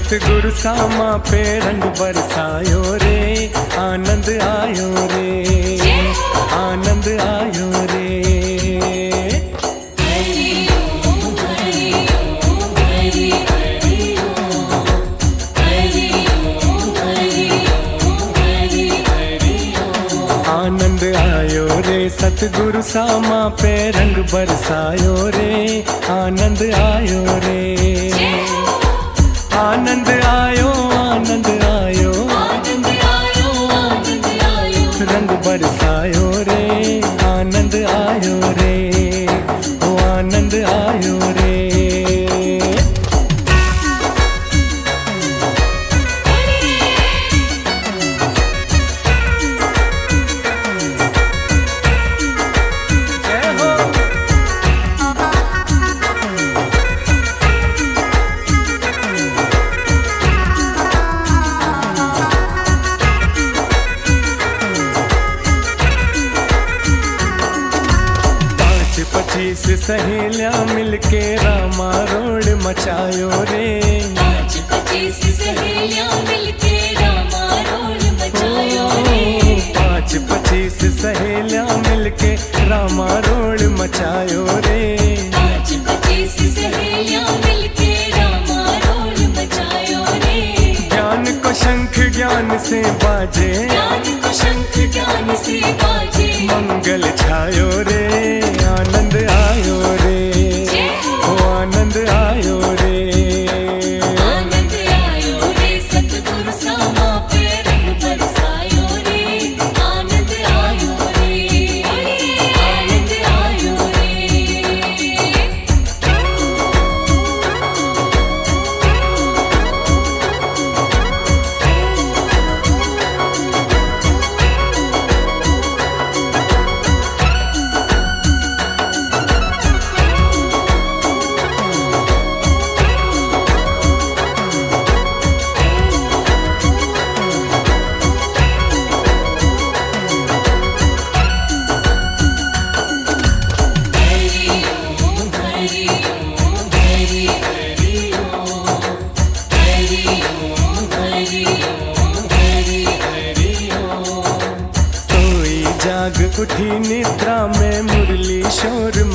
सतगुरु सामा पे रंग बरसायो रे, आनंद आयो रे, आनंद आयो रे। आनंद आयो रे, सतगुरु सामा पे रंग बरसायो रे, आनंद आयो रे। पच्चीस सहेलियाँ मिलके रामा रोड मचायो रे। पाँच पच्चीस सहेलियाँ मिलके रामा रोड मचायो रे। पाँच पच्चीस सहेलियाँ मिलके रामा रोड मचायो रे। पाँच पच्चीस सहेलियाँ मिलके रामा रोड मचायो रे। ज्ञान को शंख ज्ञान से बाजे। ज्ञान को शंख ज्ञान से बाजे। मंगल छायो रे आनंद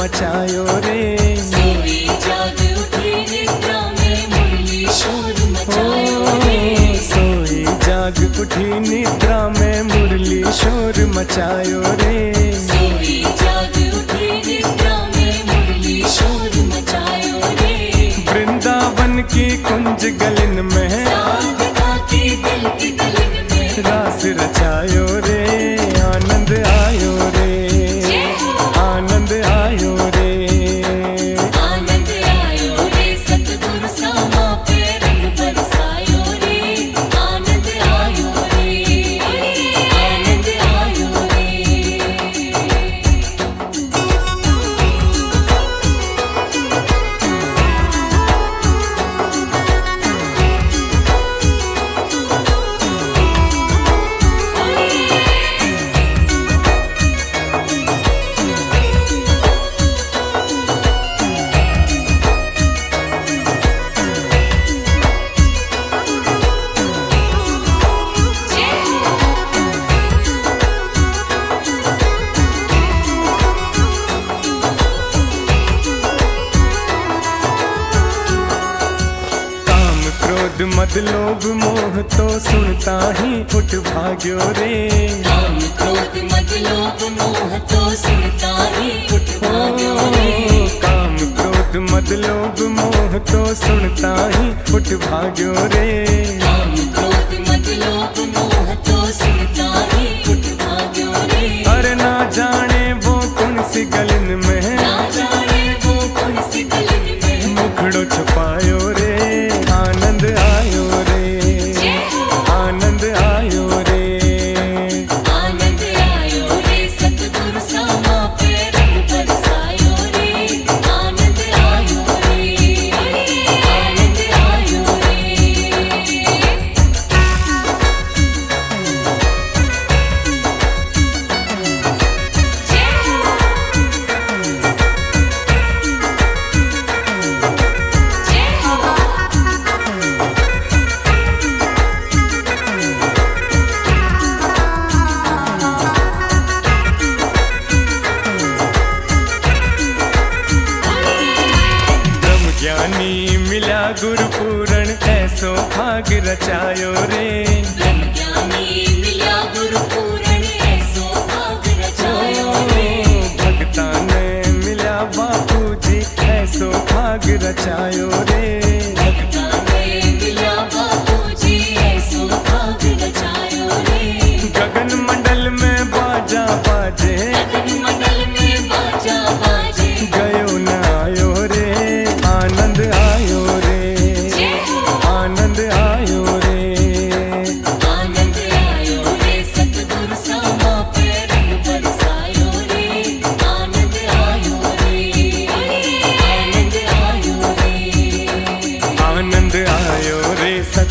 मचायो रे। सोई जाग उठी निद्रा में मुरली शोर मचायो रे। वृंदावन की कुंज गलिन में मद लोभ मोह तो सुनता ही उठ भाग्यो रे। काम क्रोध मत लोभ मोह तो सुनता ही उठ भाग्यो रे। काम क्रोध मत लोग मोह तो सुनता ही उठ भाग्यो रे। काम क्रोध मद लोभ मोह तो I'll tell you the re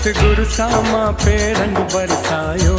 सतगुरु सामा पे रंग बरसायो।